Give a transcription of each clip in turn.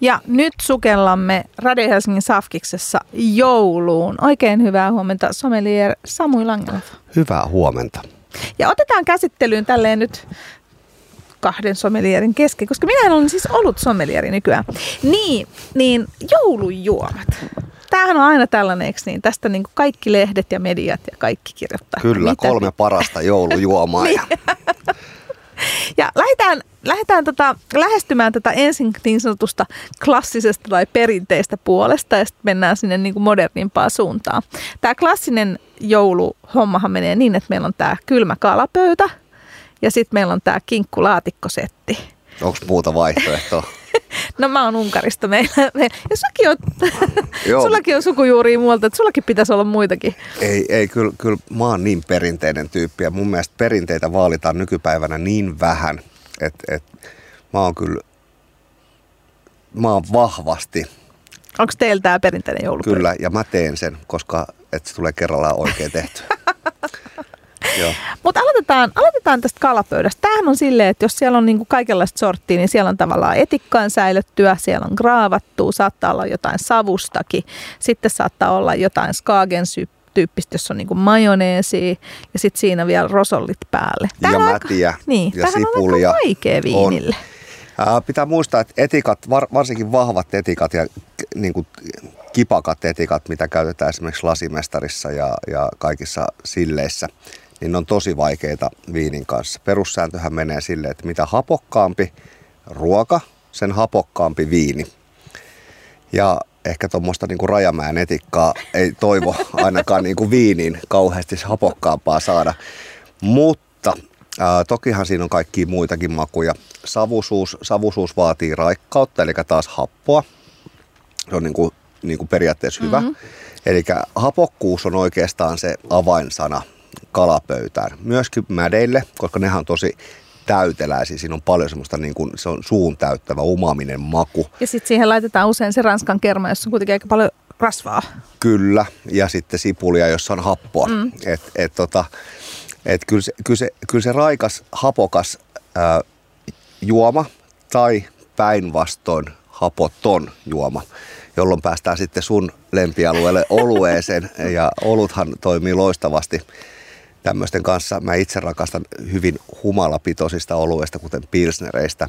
Ja nyt sukellamme Radio Helsingin Safkiksessa jouluun. Oikein hyvää huomenta sommelier Samui Langelov. Hyvää huomenta. Ja otetaan käsittelyyn tälleen nyt kahden sommelierin kesken, koska minä olen siis ollut sommelieri nykyään. Niin, niin joulujuomat. Tämähän on aina tällainen, eikö niin? Tästä niin kuin kaikki lehdet ja mediat ja kaikki kirjoittaa. Kyllä, mitä kolme parasta joulujuomaa. niin. Ja lähdetään, lähdetään tota, lähestymään tätä ensin niin sanotusta klassisesta tai perinteistä puolesta ja sitten mennään sinne niin kuin modernimpaan suuntaan. Tämä klassinen jouluhommahan menee niin, että meillä on tämä kylmä kalapöytä ja sitten meillä on tämä kinkkulaatikkosetti. Onko muuta vaihtoehtoa? No mä oon Unkarista meillä. Ja sullakin on, sullakin on sukujuuria muualta, että sullakin pitäisi olla muitakin. Ei, ei kyllä, kyllä mä oon niin perinteinen tyyppi ja mun mielestä perinteitä vaalitaan nykypäivänä niin vähän, että, että mä oon kyllä, mä oon vahvasti. Onko teillä tämä perinteinen joulupyörä? Kyllä, ja mä teen sen, koska että se tulee kerrallaan oikein tehty. Mutta aloitetaan, aloitetaan tästä kalapöydästä. Tämähän on silleen, että jos siellä on niinku kaikenlaista sorttia, niin siellä on tavallaan etikkaan säilyttyä, siellä on graavattua, saattaa olla jotain savustakin, sitten saattaa olla jotain skagen tyyppistä, jossa on niinku majoneesi ja sitten siinä vielä rosollit päälle. Tämä ja mätiä aika, niin, ja sipulia. on vaikea viinille. On. pitää muistaa, että etikat, var, varsinkin vahvat etikat ja niin kuin kipakat etikat, mitä käytetään esimerkiksi lasimestarissa ja, ja kaikissa silleissä, niin ne on tosi vaikeita viinin kanssa. Perussääntöhän menee silleen, että mitä hapokkaampi ruoka, sen hapokkaampi viini. Ja ehkä tuommoista niinku Rajamäen etikkaa ei toivo ainakaan niinku viiniin kauheasti hapokkaampaa saada. Mutta ää, tokihan siinä on kaikki muitakin makuja. Savusuus, savusuus vaatii raikkautta, eli taas happoa. Se on niinku, niinku periaatteessa hyvä. Mm-hmm. Eli hapokkuus on oikeastaan se avainsana kalapöytään. Myöskin mädeille, koska nehän on tosi täyteläisiä. Siinä on paljon semmoista, niin kuin, se on suun täyttävä umaminen maku. Ja sitten siihen laitetaan usein se ranskan kerma, jossa on kuitenkin aika paljon rasvaa. Kyllä, ja sitten sipulia, jossa on happoa. Mm. Et, et, tota, et kyllä, se, kyllä, se, kyllä se raikas, hapokas ää, juoma tai päinvastoin hapoton juoma, jolloin päästään sitten sun lempialueelle olueeseen. Ja oluthan toimii loistavasti tämmöisten kanssa. Mä itse rakastan hyvin humalapitoisista olueista, kuten pilsnereistä.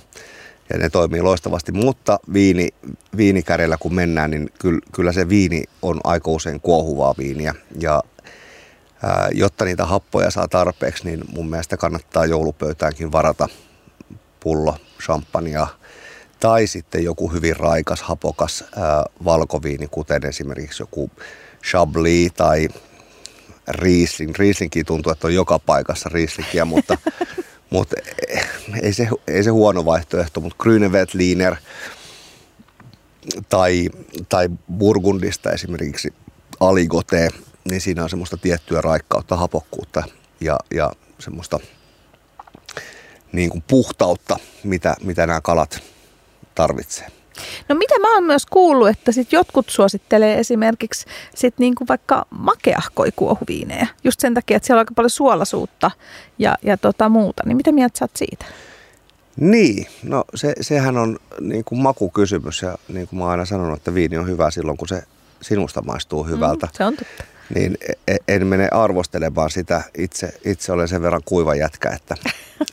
Ja ne toimii loistavasti, mutta viini, viinikärjellä kun mennään, niin kyllä, kyllä se viini on aika usein kuohuvaa viiniä. Ja ää, jotta niitä happoja saa tarpeeksi, niin mun mielestä kannattaa joulupöytäänkin varata pullo champagnea tai sitten joku hyvin raikas, hapokas ää, valkoviini, kuten esimerkiksi joku Chablis tai Riesling. Rieslingkin tuntuu, että on joka paikassa Rieslingiä, mutta, mutta ei, se, ei se huono vaihtoehto. Mutta Grüneveltliner tai, tai Burgundista esimerkiksi Aligote, niin siinä on semmoista tiettyä raikkautta, hapokkuutta ja, ja semmoista niin kuin puhtautta, mitä, mitä nämä kalat tarvitsee. No mitä mä oon myös kuullut, että sit jotkut suosittelee esimerkiksi sit niinku vaikka makeahkoi kuohuviinejä. Just sen takia, että siellä on aika paljon suolasuutta ja, ja tota muuta. Niin mitä mieltä sä oot siitä? Niin, no se, sehän on niin kuin makukysymys ja niin kuin mä oon aina sanonut, että viini on hyvä silloin, kun se sinusta maistuu hyvältä. Mm, se on totta. Niin e, en mene arvostelemaan sitä. Itse, itse olen sen verran kuiva jätkä, että,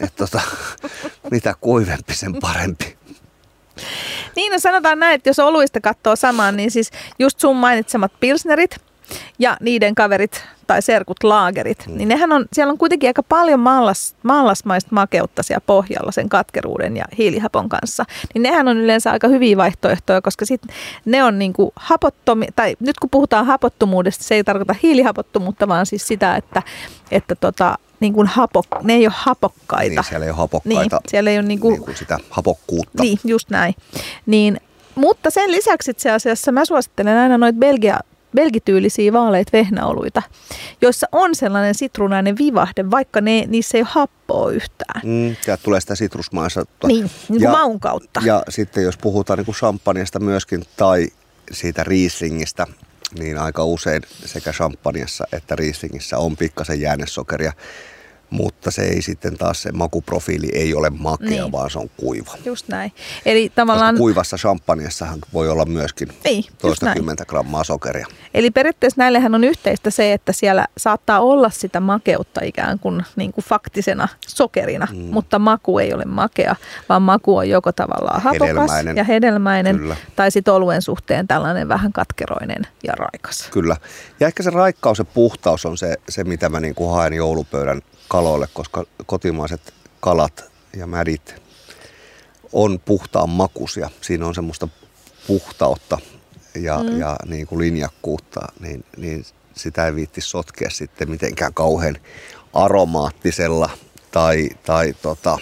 että tota, mitä kuivempi sen parempi. Niin, no sanotaan näin, että jos oluista katsoo samaan, niin siis just sun mainitsemat pilsnerit ja niiden kaverit tai serkut laagerit, mm. niin nehän on, siellä on kuitenkin aika paljon mallas, mallasmaista makeutta siellä pohjalla sen katkeruuden ja hiilihapon kanssa. Niin nehän on yleensä aika hyviä vaihtoehtoja, koska sit ne on niinku hapottomi, tai nyt kun puhutaan hapottomuudesta, se ei tarkoita hiilihapottomuutta, vaan siis sitä, että, että tota, niin kuin hapo, ne ei ole hapokkaita. Niin, siellä ei ole hapokkaita. Niin, siellä ei ole niin kuin, niin kuin sitä hapokkuutta. Niin, just näin. Niin, mutta sen lisäksi itse asiassa mä suosittelen aina noita Belgia, belgityylisiä vaaleita vehnäoluita, joissa on sellainen sitruunainen vivahde, vaikka ne, niissä ei ole happoa yhtään. Mm, ja tulee sitä sitrusmaisuutta. Niin, niin ja, maun kautta. Ja sitten jos puhutaan niin kuin myöskin tai siitä Rieslingistä, niin aika usein sekä champagneassa että Rieslingissä on pikkasen jäänesokeria. Mutta se ei sitten taas, se makuprofiili ei ole makea, Niin. vaan se on kuiva. Just näin. Eli Koska tavallaan, kuivassa champagneessahan voi olla myöskin Niin, just toista näin. kymmentä grammaa sokeria. eli periaatteessa näillehän on yhteistä se, että siellä saattaa olla sitä makeutta ikään kuin, niin kuin faktisena sokerina, mm. mutta maku ei ole makea, vaan maku on joko tavallaan hapokas Hedelmäinen. ja hedelmäinen, Kyllä. tai sitten oluen suhteen tällainen vähän katkeroinen ja raikas. Kyllä. Ja ehkä se raikkaus ja puhtaus on se, se mitä mä niin kuin haen joulupöydän kaloille, koska kotimaiset kalat ja mädit on puhtaan makuisia. Siinä on semmoista puhtautta ja, mm. ja niin kuin linjakkuutta, niin, niin sitä ei viitti sotkea sitten mitenkään kauhean aromaattisella tai, tai tota,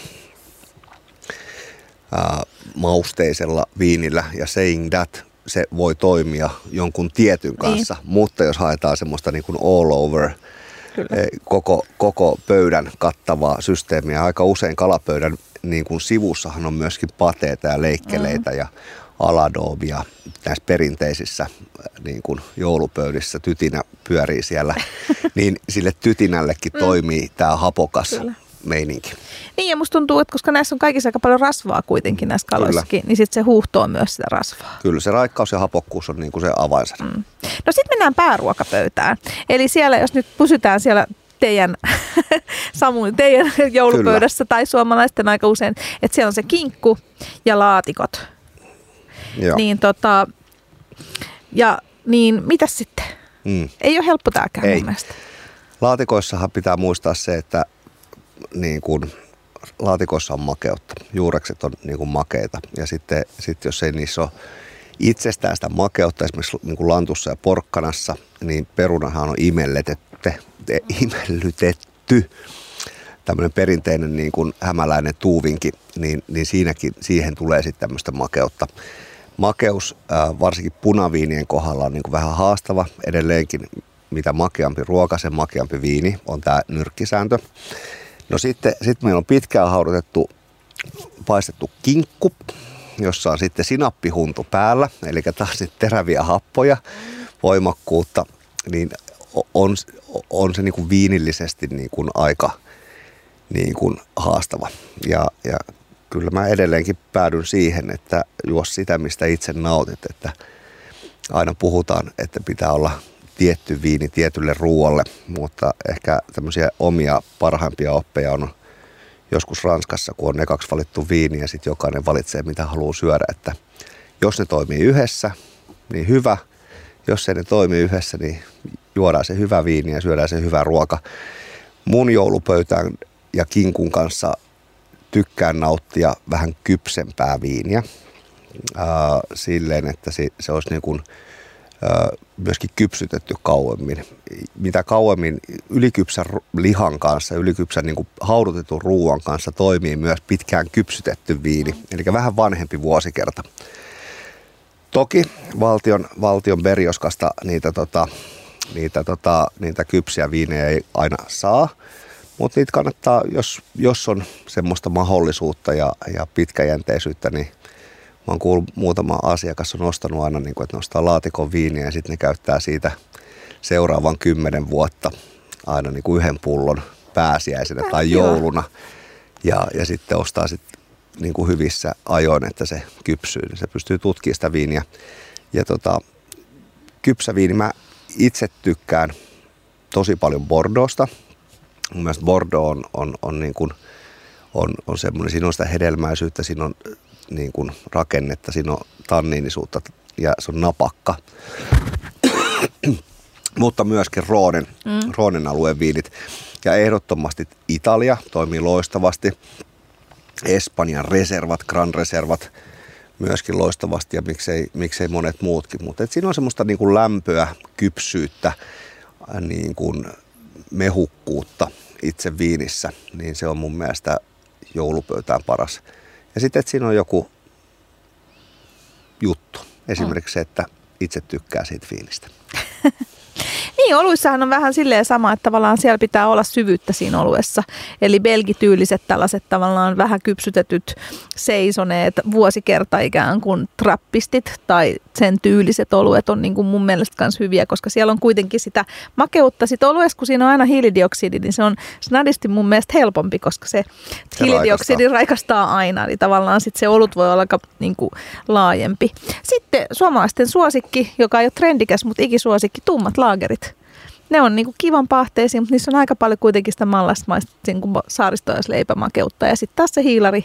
ää, mausteisella viinillä ja saying that se voi toimia jonkun tietyn kanssa, niin. mutta jos haetaan semmoista niin kuin all over koko, koko pöydän kattavaa systeemiä, aika usein kalapöydän niin kuin sivussahan on myöskin pateita ja leikkeleitä mm. ja aladobia näissä perinteisissä äh, niin kuin joulupöydissä tytinä pyörii siellä, niin sille tytinällekin toimii tämä hapokas. Kyllä. Meininki. Niin ja musta tuntuu, että koska näissä on kaikissa aika paljon rasvaa kuitenkin näissä kaloissakin, niin sitten se huuhtoo myös sitä rasvaa. Kyllä se raikkaus ja hapokkuus on niin kuin se avainsana. Mm. No sitten mennään pääruokapöytään. Eli siellä, jos nyt pysytään siellä teidän, Samu, teidän joulupöydässä Kyllä. tai suomalaisten aika usein, että siellä on se kinkku ja laatikot. Joo. Niin tota, ja niin mitäs sitten? Mm. Ei ole helppo tääkään Ei. mun mielestä. Laatikoissahan pitää muistaa se, että niin kuin, laatikoissa on makeutta. Juurekset on niin kuin makeita. Ja sitten, sitten jos ei niissä ole itsestään sitä makeutta, esimerkiksi niin kuin lantussa ja porkkanassa, niin perunahan on imelletetty, te- imellytetty tämmöinen perinteinen niin kuin hämäläinen tuuvinki, niin, niin siinäkin, siihen tulee sitten tämmöistä makeutta. Makeus varsinkin punaviinien kohdalla on niin kuin vähän haastava edelleenkin. Mitä makeampi ruoka, sen makeampi viini on tämä nyrkkisääntö. No sitten sit meillä on pitkään haudutettu paistettu kinkku, jossa on sitten sinappihuntu päällä, eli taas sitten teräviä happoja, voimakkuutta, niin on, on se niin viinillisesti niin aika niin kuin haastava. Ja, ja kyllä mä edelleenkin päädyn siihen, että juos sitä, mistä itse nautit, että aina puhutaan, että pitää olla tietty viini tietylle ruoalle, mutta ehkä tämmöisiä omia parhaimpia oppeja on joskus Ranskassa, kun on ekaksi valittu viini ja sitten jokainen valitsee, mitä haluaa syödä, että jos ne toimii yhdessä, niin hyvä. Jos ei ne toimi yhdessä, niin juodaan se hyvä viini ja syödään se hyvä ruoka. Mun joulupöytään ja kinkun kanssa tykkään nauttia vähän kypsempää viiniä. Ää, silleen, että se, se olisi niin kuin, myöskin kypsytetty kauemmin. Mitä kauemmin ylikypsän lihan kanssa, ylikypsän niin kuin haudutetun ruoan kanssa toimii myös pitkään kypsytetty viini, eli vähän vanhempi vuosikerta. Toki valtion, valtion berjoskasta niitä, tota, niitä, tota, niitä kypsiä viinejä ei aina saa, mutta niitä kannattaa, jos, jos on semmoista mahdollisuutta ja, ja pitkäjänteisyyttä, niin mä oon kuullut muutama asiakas on ostanut aina, niin kuin, että nostaa laatikon viiniä ja sitten ne käyttää siitä seuraavan kymmenen vuotta aina niin kuin yhden pullon pääsiäisenä Ah, tai jouluna. Ja, ja sitten ostaa sitten niin kuin hyvissä ajoin, että se kypsyy, niin se pystyy tutkimaan sitä viiniä. Ja tota, kypsä viini, mä itse tykkään tosi paljon Bordeauxsta. Mun mielestä Bordeaux on, on, on, niin kuin, on, on semmoinen, siinä on sitä hedelmäisyyttä, siinä on niin kuin rakennetta, siinä on tanniinisuutta ja se on napakka. Mutta myöskin Roonen, mm. Roonen alueen viinit. Ja ehdottomasti Italia toimii loistavasti. Espanjan reservat, Gran Reservat myöskin loistavasti ja miksei, miksei monet muutkin. Mutta siinä on semmoista niin kuin lämpöä, kypsyyttä, niin kuin mehukkuutta itse viinissä, niin se on mun mielestä joulupöytään paras. Ja sitten, että siinä on joku juttu. Esimerkiksi se, että itse tykkää siitä viinistä. Niin, oluissahan on vähän silleen sama, että tavallaan siellä pitää olla syvyyttä siinä oluessa. Eli belgityyliset tällaiset tavallaan vähän kypsytetyt seisoneet vuosikerta ikään kuin trappistit tai sen tyyliset oluet on niin kuin mun mielestä myös hyviä, koska siellä on kuitenkin sitä makeutta. Sitten oluessa, kun siinä on aina hiilidioksidi, niin se on snadisti mun mielestä helpompi, koska se, se hiilidioksidi raikastaa. raikastaa aina. Eli tavallaan sitten se olut voi olla aika niin kuin laajempi. Sitten suomalaisten suosikki, joka ei ole trendikäs, mutta ikisuosikki, tummat laagerit ne on niinku kivan pahteisia, mutta niissä on aika paljon kuitenkin sitä mallastmaista niin saaristojaisleipämakeutta. Ja sitten taas se hiilari,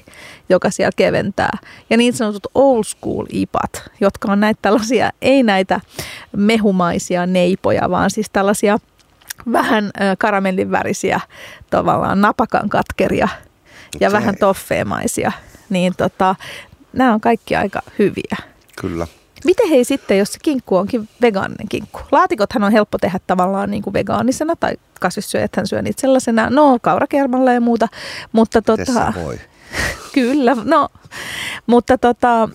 joka siellä keventää. Ja niin sanotut old school ipat, jotka on näitä tällaisia, ei näitä mehumaisia neipoja, vaan siis tällaisia vähän karamellin värisiä tavallaan napakan katkeria ja okay. vähän toffeemaisia. Niin tota, nämä on kaikki aika hyviä. Kyllä. Miten hei sitten, jos se kinkku onkin vegaaninen kinkku? Laatikothan on helppo tehdä tavallaan niin kuin vegaanisena tai kasvissyöjäthän syö niitä sellaisena, no kaurakermalla ja muuta. Mutta tota, voi? kyllä, no, mutta tota,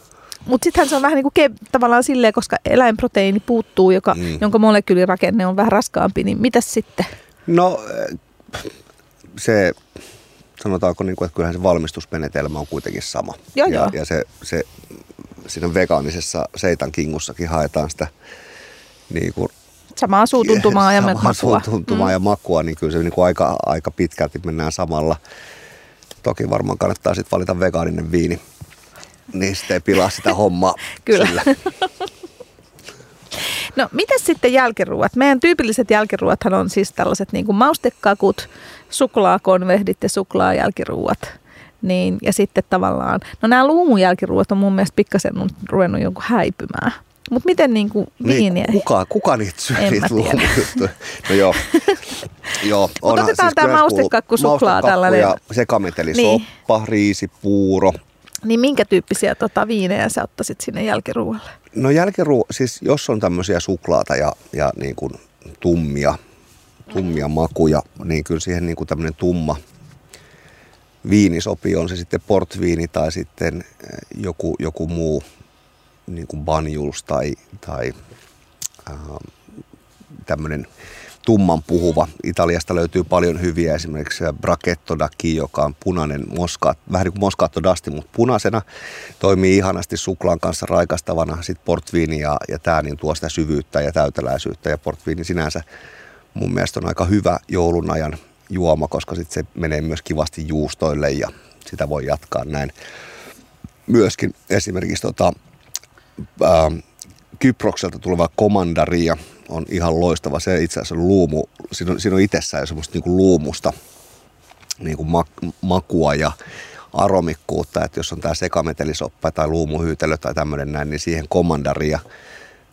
mutta sittenhän se on vähän niin kuin ke- tavallaan silleen, koska eläinproteiini puuttuu, joka, mm. jonka molekyylirakenne on vähän raskaampi, niin mitä sitten? No se, sanotaanko niin kuin, että kyllähän se valmistusmenetelmä on kuitenkin sama. Joo, ja, joo. ja se, se siinä vegaanisessa seitan kingussakin haetaan sitä niin kuin, samaa suutuntumaa ja samaa makua. suutuntumaa mm. ja makua, niin kyllä se niin kuin aika, aika pitkälti mennään samalla. Toki varmaan kannattaa sitten valita vegaaninen viini, niin sitten ei pilaa sitä hommaa. kyllä. No, miten sitten jälkiruuat? Meidän tyypilliset jälkiruuathan on siis tällaiset niin kuin maustekakut, suklaakonvehdit ja suklaajälkiruuat. Niin, ja sitten tavallaan, no nämä luumujälkiruot on mun mielestä pikkasen ruvennut jonkun häipymään. Mutta miten niin kuin viiniä? Niin, kuka, kuka niitä syö niitä luumujuttuja? No joo. joo Mutta otetaan siis tämä maustekakku suklaa tällainen. ja sekametelisoppa, niin. riisipuuro. Niin minkä tyyppisiä tota, viinejä sä ottaisit sinne jälkiruoalle? No jälkiruo, siis jos on tämmöisiä suklaata ja, ja niin kuin tummia, tummia makuja, niin kyllä siihen niin kuin tämmöinen tumma viini sopii, on se sitten portviini tai sitten eh, joku, joku muu niin kuin banjuls tai, tai äh, tämmöinen tumman puhuva. Italiasta löytyy paljon hyviä, esimerkiksi Brachetto d'Acqui, joka on punainen moskaat, vähän niin kuin moskaatto dasti, mutta punaisena. Toimii ihanasti suklaan kanssa raikastavana. Sitten portviini ja, ja tämä niin tuo sitä syvyyttä ja täyteläisyyttä. Ja portviini sinänsä mun mielestä on aika hyvä joulun ajan juoma, koska sitten se menee myös kivasti juustoille ja sitä voi jatkaa näin. Myöskin esimerkiksi tota, ää, Kyprokselta tuleva komandaria on ihan loistava. Se itse asiassa luumu, siinä on, siinä on itsessään jo semmoista niinku luumusta niinku mak- makua ja aromikkuutta, että jos on tämä sekametelisoppa tai luumuhyytelö tai tämmöinen näin, niin siihen komandaria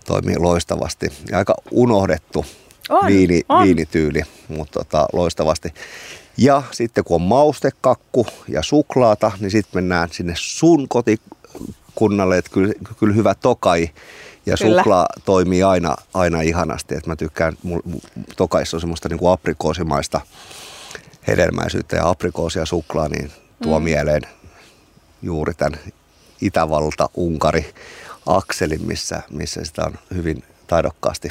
toimii loistavasti. Ja aika unohdettu on, viini, on. viinityyli, mutta tota, loistavasti. Ja sitten kun on maustekakku ja suklaata, niin sitten mennään sinne sun kotikunnalle, että kyllä, kyllä hyvä tokai ja kyllä. suklaa toimii aina, aina ihanasti. että mä tykkään, tokaissa on semmoista niin kuin aprikoosimaista hedelmäisyyttä ja aprikoosia ja suklaa, niin tuo mm. mieleen juuri tämän Itävalta-Unkari akselin, missä, missä sitä on hyvin taidokkaasti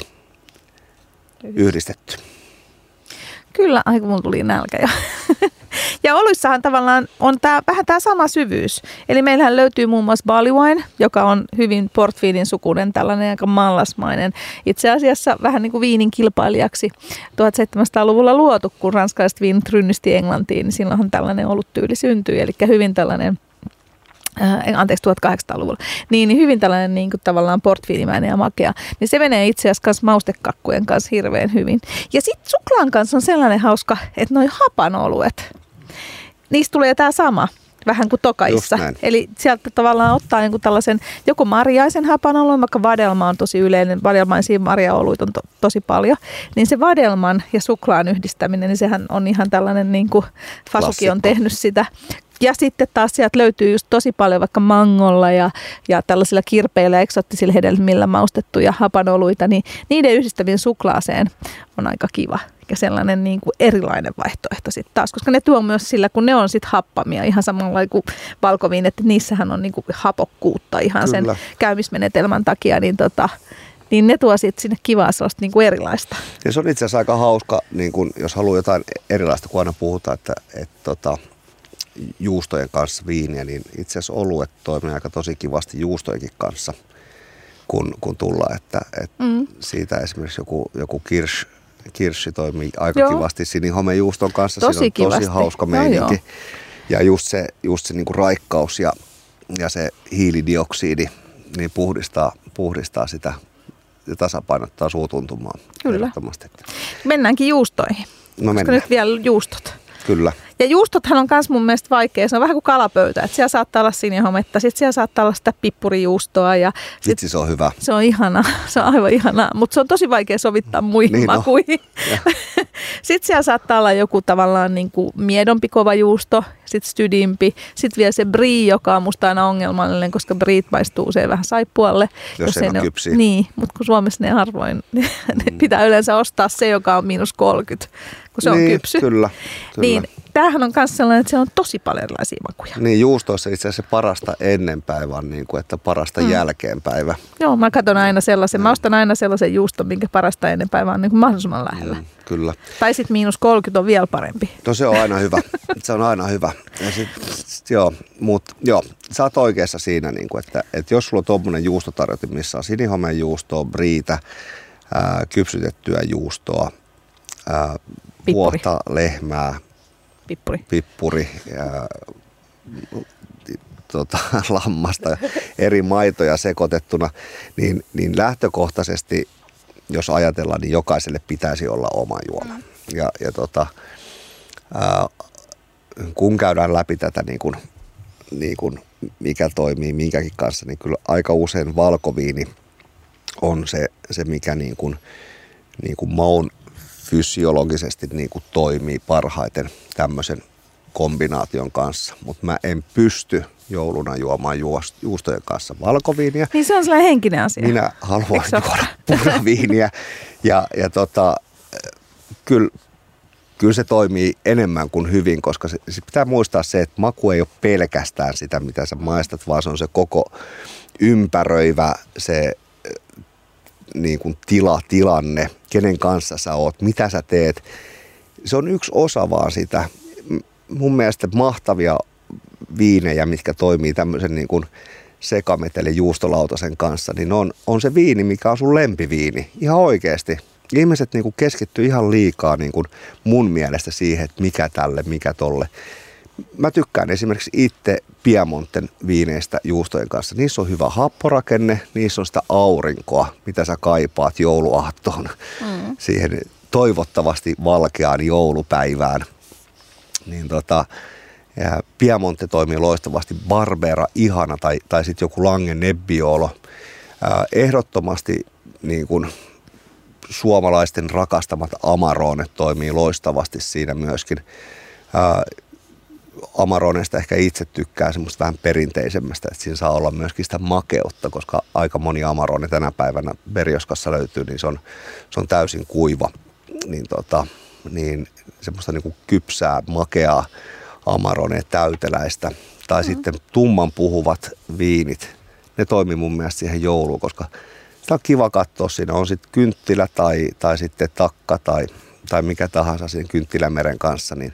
yhdistetty. Kyllä, aika mulla tuli nälkä jo. ja oluissahan tavallaan on tää, vähän tämä sama syvyys. Eli meillähän löytyy muun muassa barley wine, joka on hyvin portviinin sukunen, tällainen aika mallasmainen. Itse asiassa vähän niin kuin viinin kilpailijaksi 1700-luvulla luotu, kun ranskalaiset viinit rynnisti Englantiin, niin silloinhan tällainen oluttyyli syntyi. Eli hyvin tällainen äh, anteeksi 1800-luvulla, niin, niin hyvin tällainen niin kuin, tavallaan portviinimäinen ja makea, niin se menee itse asiassa kanssa maustekakkujen kanssa hirveän hyvin. Ja sitten suklaan kanssa on sellainen hauska, että noi hapanoluet, niistä tulee tämä sama vähän kuin tokaissa. Eli sieltä tavallaan ottaa niin kuin tällaisen joko marjaisen hapanoluen, vaikka vadelma on tosi yleinen, vadelmaisia marjaoluita on to, tosi paljon, niin se vadelman ja suklaan yhdistäminen, niin sehän on ihan tällainen, niin kuin Fasuki on tehnyt sitä ja sitten taas sieltä löytyy just tosi paljon vaikka mangolla ja, ja tällaisilla kirpeillä eksottisilla hedelmillä maustettuja hapanoluita, niin niiden yhdistäminen suklaaseen on aika kiva ja sellainen niin kuin erilainen vaihtoehto sitten taas, koska ne tuo myös sillä, kun ne on sitten happamia ihan samalla kuin valkoviin, että niissähän on niin kuin hapokkuutta ihan Kyllä. sen käymismenetelmän takia, niin, tota, niin ne tuo sitten sinne kivaa sellaista niin kuin erilaista. Ja se on itse asiassa aika hauska, niin kun, jos haluaa jotain erilaista, kun aina puhutaan, että, että tota, juustojen kanssa viiniä, niin itse asiassa oluet toimii aika tosi kivasti juustojenkin kanssa, kun, kun tullaan. Että, että mm. Siitä esimerkiksi joku, joku kirsch, kirsi toimii aika Joo. kivasti sinihomejuuston kanssa. Tosi Siinä on kivasti. tosi hauska meininki. Ja just se, just se niin kuin raikkaus ja, ja se hiilidioksidi niin puhdistaa, puhdistaa sitä ja tasapainottaa suutuntumaa. Kyllä. Mennäänkin juustoihin. No mennään. nyt vielä juustot. Kyllä. Ja juustothan on myös mun mielestä vaikea. Se on vähän kuin kalapöytä. Että siellä saattaa olla sinihometta, sitten siellä saattaa olla sitä pippurijuustoa. Ja sit Vitsi, se on hyvä. Se on ihana, se on aivan ihana, mutta se on tosi vaikea sovittaa muihin niin makuihin. sitten siellä saattaa olla joku tavallaan niin kuin miedompi kova juusto, sitten stydimpi, sitten vielä se brie, joka on musta aina ongelmallinen, koska briit maistuu usein vähän saippualle. Jos, jos ei ne kypsi. Niin, mutta kun Suomessa ne harvoin, mm. ne pitää yleensä ostaa se, joka on miinus 30 kun se niin, on kypsy. Kyllä, kyllä. Niin tämähän on myös sellainen, että siellä on tosi paljon erilaisia makuja. Niin, juustoissa itse asiassa parasta ennen päivää, niin kuin, että parasta mm. jälkeen päivä. Joo, mä katson aina sellaisen. Mm. Mä ostan aina sellaisen juuston, minkä parasta ennen päivää on niin kuin mahdollisimman lähellä. Mm, kyllä. Tai sitten miinus 30 on vielä parempi. No se on aina hyvä. se on aina hyvä. Ja sit, sit, joo, mut, joo, sä oot oikeassa siinä, niin kuin, että, että jos sulla on tuommoinen juustotarjotin, missä on sinihomeen juustoa, briitä, ää, kypsytettyä juustoa, ää, puolta lehmää, pippuri, pippuri ja, tota, lammasta, eri maitoja sekoitettuna, niin, niin lähtökohtaisesti, jos ajatellaan, niin jokaiselle pitäisi olla oma juoma. Mm. Ja, ja tota, ää, kun käydään läpi tätä, niin kun, niin kun mikä toimii minkäkin kanssa, niin kyllä aika usein valkoviini on se, se mikä niin kun, niin kun maun fysiologisesti niin kuin toimii parhaiten tämmöisen kombinaation kanssa, mutta mä en pysty jouluna juomaan juustojen kanssa valkoviiniä. Niin se on sellainen henkinen asia. Minä haluan juoda punaviiniä ja, ja tota, kyllä, kyllä se toimii enemmän kuin hyvin, koska se, se pitää muistaa se, että maku ei ole pelkästään sitä, mitä sä maistat, vaan se on se koko ympäröivä, se niin kuin tila, tilanne, kenen kanssa sä oot, mitä sä teet. Se on yksi osa vaan sitä. Mun mielestä mahtavia viinejä, mitkä toimii tämmöisen niin kuin sekameteli juustolautasen kanssa, niin on, on se viini, mikä on sun lempiviini. Ihan oikeasti. Ihmiset niin keskittyy ihan liikaa niin kuin mun mielestä siihen, että mikä tälle, mikä tolle mä tykkään esimerkiksi itse Piemonten viineistä juustojen kanssa. Niissä on hyvä happorakenne, niissä on sitä aurinkoa, mitä sä kaipaat jouluaattoon mm. siihen toivottavasti valkeaan joulupäivään. Niin tota, ja Piemonte toimii loistavasti, Barbera ihana tai, tai sitten joku Lange Nebbiolo. ehdottomasti niin kun, suomalaisten rakastamat Amarone toimii loistavasti siinä myöskin. Amaroneista ehkä itse tykkää semmoista vähän perinteisemmästä, että siinä saa olla myöskin sitä makeutta, koska aika moni Amarone tänä päivänä Berioskassa löytyy, niin se on, se on täysin kuiva. Niin, tota, niin semmoista niin kuin kypsää, makeaa Amarone täyteläistä. Tai mm-hmm. sitten tumman puhuvat viinit, ne toimii mun mielestä siihen jouluun, koska sitä on kiva katsoa siinä. On sitten kynttilä tai, tai sitten takka tai, tai mikä tahansa siinä kynttilämeren kanssa, niin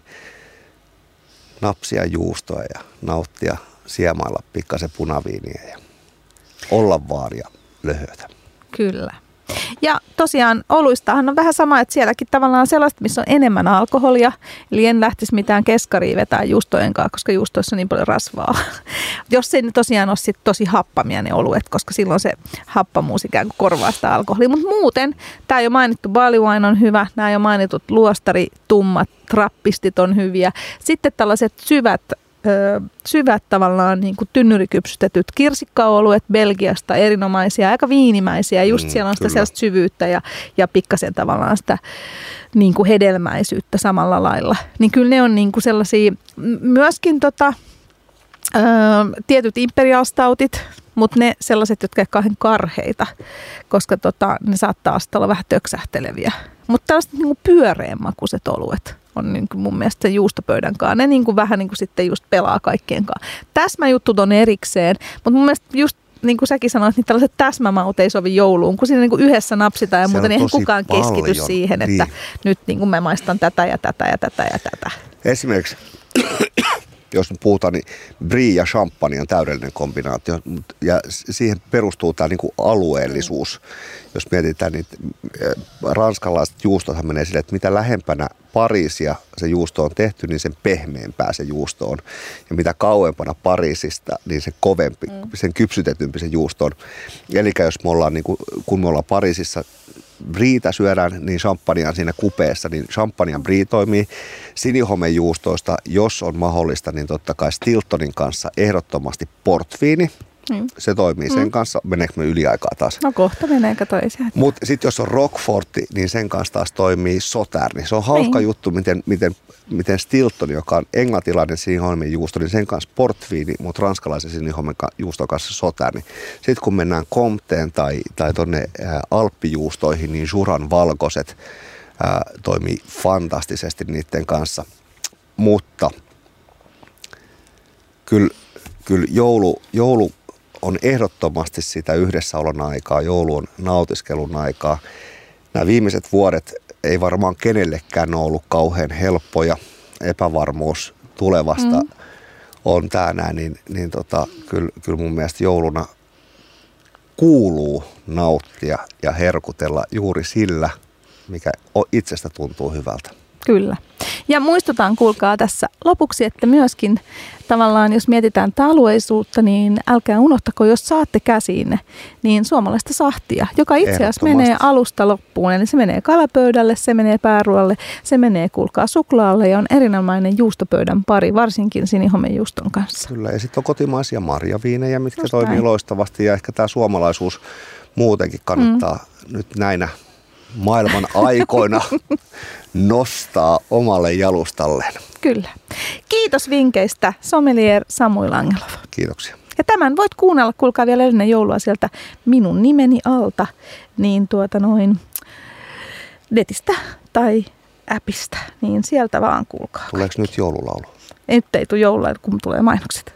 napsia juustoa ja nauttia siemailla pikkasen punaviiniä ja olla vaan ja löhötä. Kyllä. Ja tosiaan oluistahan on vähän sama, että sielläkin tavallaan sellaista, missä on enemmän alkoholia. Eli en lähtisi mitään keskaria vetää juustojen kanssa, koska juustoissa on niin paljon rasvaa. Jos ei tosiaan ole tosi happamia ne oluet, koska silloin se happamuus ikään kuin korvaa sitä alkoholia. Mutta muuten, tämä jo mainittu barley wine on hyvä, nämä jo mainitut luostari, tummat, trappistit on hyviä. Sitten tällaiset syvät ö, syvät tavallaan niin kuin tynnyrikypsytetyt kirsikkaoluet Belgiasta, erinomaisia, aika viinimäisiä. Just mm, siellä on sitä sellaista syvyyttä ja, ja pikkasen tavallaan sitä niin kuin hedelmäisyyttä samalla lailla. Niin kyllä ne on niin kuin sellaisia, myöskin tota, ö, tietyt imperialstautit, mutta ne sellaiset, jotka eivät kauhean karheita, koska tota, ne saattaa olla vähän töksähteleviä. Mutta tällaiset niin pyöreämakuiset oluet on niin kuin mun mielestä se juustopöydän kanssa. Ne niin kuin vähän niin kuin sitten just pelaa kaikkien kanssa. Täsmäjuttut on erikseen, mutta mun mielestä just niin kuin säkin sanoit, niin tällaiset täsmämaut ei sovi jouluun, kun siinä niin kuin yhdessä napsitaan ja Se niin eihän tosi kukaan keskity paljon. siihen, että Niin. nyt niin kuin mä maistan tätä ja tätä ja tätä ja tätä. Esimerkiksi, jos nyt puhutaan, niin brie ja champagne on täydellinen kombinaatio. Ja siihen perustuu tämä niinku alueellisuus. Jos mietitään, niin äh, ranskalaiset juustothan menee sille, että mitä lähempänä Pariisia se juusto on tehty, niin sen pehmeämpää se juusto on. Ja mitä kauempana Pariisista, niin se kovempi, mm. sen kypsytetympi se juusto on. Eli jos me ollaan, niin kuin, kun me ollaan Pariisissa, briitä syödään, niin champagnea siinä kupeessa, niin champagne brie toimii. Sinihomejuustoista, jos on mahdollista, niin totta kai Stiltonin kanssa ehdottomasti portviini. Mm. Se toimii sen kanssa. Meneekö me yliaikaa taas? No kohta menee, kato ei. Mutta sitten jos on Rockforti, niin sen kanssa taas toimii Soterni. Se on hauska Niin. juttu, miten, miten, miten Stilton, joka on englantilainen siniholmen juusto, niin sen kanssa portviini, mutta ranskalaisen siniholmen ka- juuston kanssa Soterni. Sitten kun mennään Comteen tai, tai tuonne Alppijuustoihin, niin Juran valkoiset ää, toimii fantastisesti niiden kanssa. Mutta kyllä, kyllä joulu, joulu on ehdottomasti sitä yhdessäolon aikaa, joulu on nautiskelun aikaa. Nämä viimeiset vuodet ei varmaan kenellekään ole ollut kauhean helppoja. Epävarmuus tulevasta mm. on tämä näin, niin, niin tota, kyllä, kyllä mun mielestä jouluna kuuluu nauttia ja herkutella juuri sillä, mikä itsestä tuntuu hyvältä. Kyllä. Ja muistutaan, kuulkaa tässä lopuksi, että myöskin tavallaan, jos mietitään tätä alueisuutta, niin älkää unohtako, jos saatte käsiinne, niin suomalaista sahtia, joka itse asiassa menee alusta loppuun. Eli se menee kalapöydälle, se menee pääruolle, se menee, kuulkaa, suklaalle ja on erinomainen juustopöydän pari, varsinkin sinihomejuuston kanssa. Kyllä, ja sitten on kotimaisia marjaviinejä, mitkä Just toimii näin. loistavasti, ja ehkä tämä suomalaisuus muutenkin kannattaa mm. nyt näinä maailman aikoina nostaa omalle jalustalleen. Kyllä. Kiitos vinkkeistä, sommelier Samuel Angelov. Kiitoksia. Ja tämän voit kuunnella, kuulkaa vielä ennen joulua sieltä minun nimeni alta, niin tuota noin netistä tai appista, niin sieltä vaan kuulkaa. Tuleeko nyt joululaulu? Nyt ei tule joulua, kun tulee mainokset.